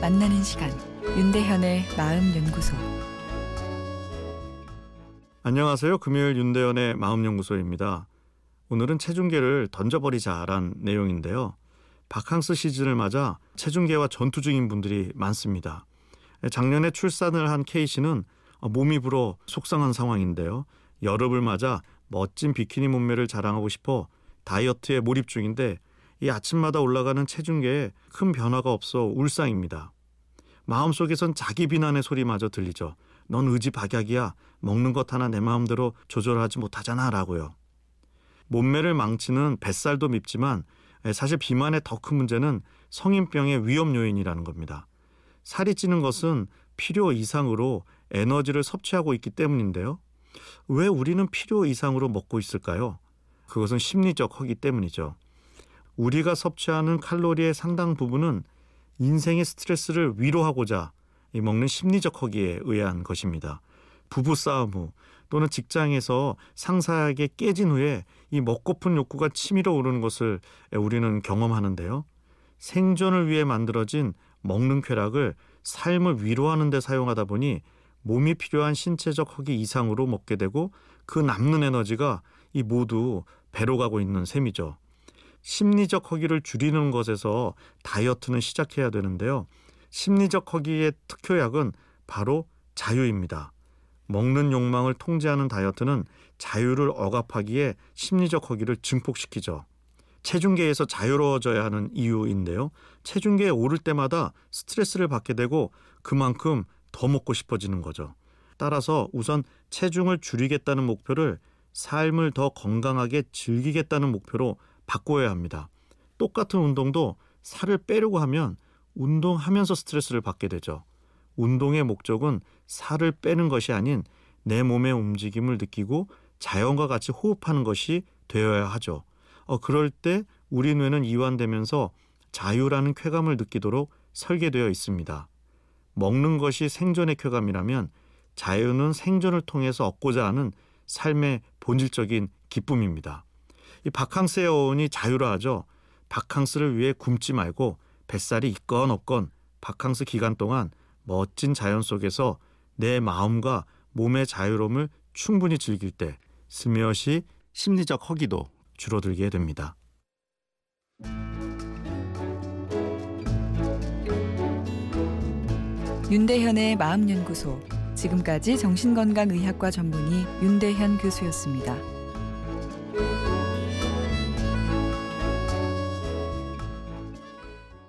만나는 시간 윤대현의 마음 연구소 안녕하세요. 금요일 윤대현의 마음 연구소입니다. 오늘은 체중계를 던져버리자란 내용인데요. 바캉스 시즌을 맞아 체중계와 전투 중인 분들이 많습니다. 작년에 출산을 한 K 씨는 몸이 불어 속상한 상황인데요. 여름을 맞아 멋진 비키니 몸매를 자랑하고 싶어 다이어트에 몰입 중인데 이 아침마다 올라가는 체중계에 큰 변화가 없어 울상입니다. 마음속에선 자기 비난의 소리마저 들리죠. 넌 의지 박약이야. 먹는 것 하나 내 마음대로 조절하지 못하잖아. 라고요. 몸매를 망치는 뱃살도 밉지만 사실 비만의 더 큰 문제는 성인병의 위험 요인이라는 겁니다. 살이 찌는 것은 필요 이상으로 에너지를 섭취하고 있기 때문인데요. 왜 우리는 필요 이상으로 먹고 있을까요? 그것은 심리적 허기 때문이죠. 우리가 섭취하는 칼로리의 상당 부분은 인생의 스트레스를 위로하고자 먹는 심리적 허기에 의한 것입니다. 부부 싸움 후 또는 직장에서 상사에게 깨진 후에 이 먹고픈 욕구가 치밀어 오르는 것을 우리는 경험하는데요. 생존을 위해 만들어진 먹는 쾌락을 삶을 위로하는 데 사용하다 보니 몸이 필요한 신체적 허기 이상으로 먹게 되고 그 남는 에너지가 이 모두 배로 가고 있는 셈이죠. 심리적 허기를 줄이는 것에서 다이어트는 시작해야 되는데요. 심리적 허기의 특효약은 바로 자유입니다. 먹는 욕망을 통제하는 다이어트는 자유를 억압하기에 심리적 허기를 증폭시키죠. 체중계에서 자유로워져야 하는 이유인데요. 체중계에 오를 때마다 스트레스를 받게 되고 그만큼 더 먹고 싶어지는 거죠. 따라서 우선 체중을 줄이겠다는 목표를 삶을 더 건강하게 즐기겠다는 목표로 바꿔야 합니다. 똑같은 운동도 살을 빼려고 하면 운동하면서 스트레스를 받게 되죠. 운동의 목적은 살을 빼는 것이 아닌 내 몸의 움직임을 느끼고 자연과 같이 호흡하는 것이 되어야 하죠. 어, 그럴 때 우리 뇌는 이완되면서 자유라는 쾌감을 느끼도록 설계되어 있습니다. 먹는 것이 생존의 쾌감이라면 자유는 생존을 통해서 얻고자 하는 삶의 본질적인 기쁨입니다. 이 바캉스의 어원이 자유라 하죠. 바캉스를 위해 굶지 말고 뱃살이 있건 없건 바캉스 기간 동안 멋진 자연 속에서 내 마음과 몸의 자유로움을 충분히 즐길 때 스며시 심리적 허기도 줄어들게 됩니다. 윤대현의 마음연구소 지금까지 정신건강의학과 전문의 윤대현 교수였습니다.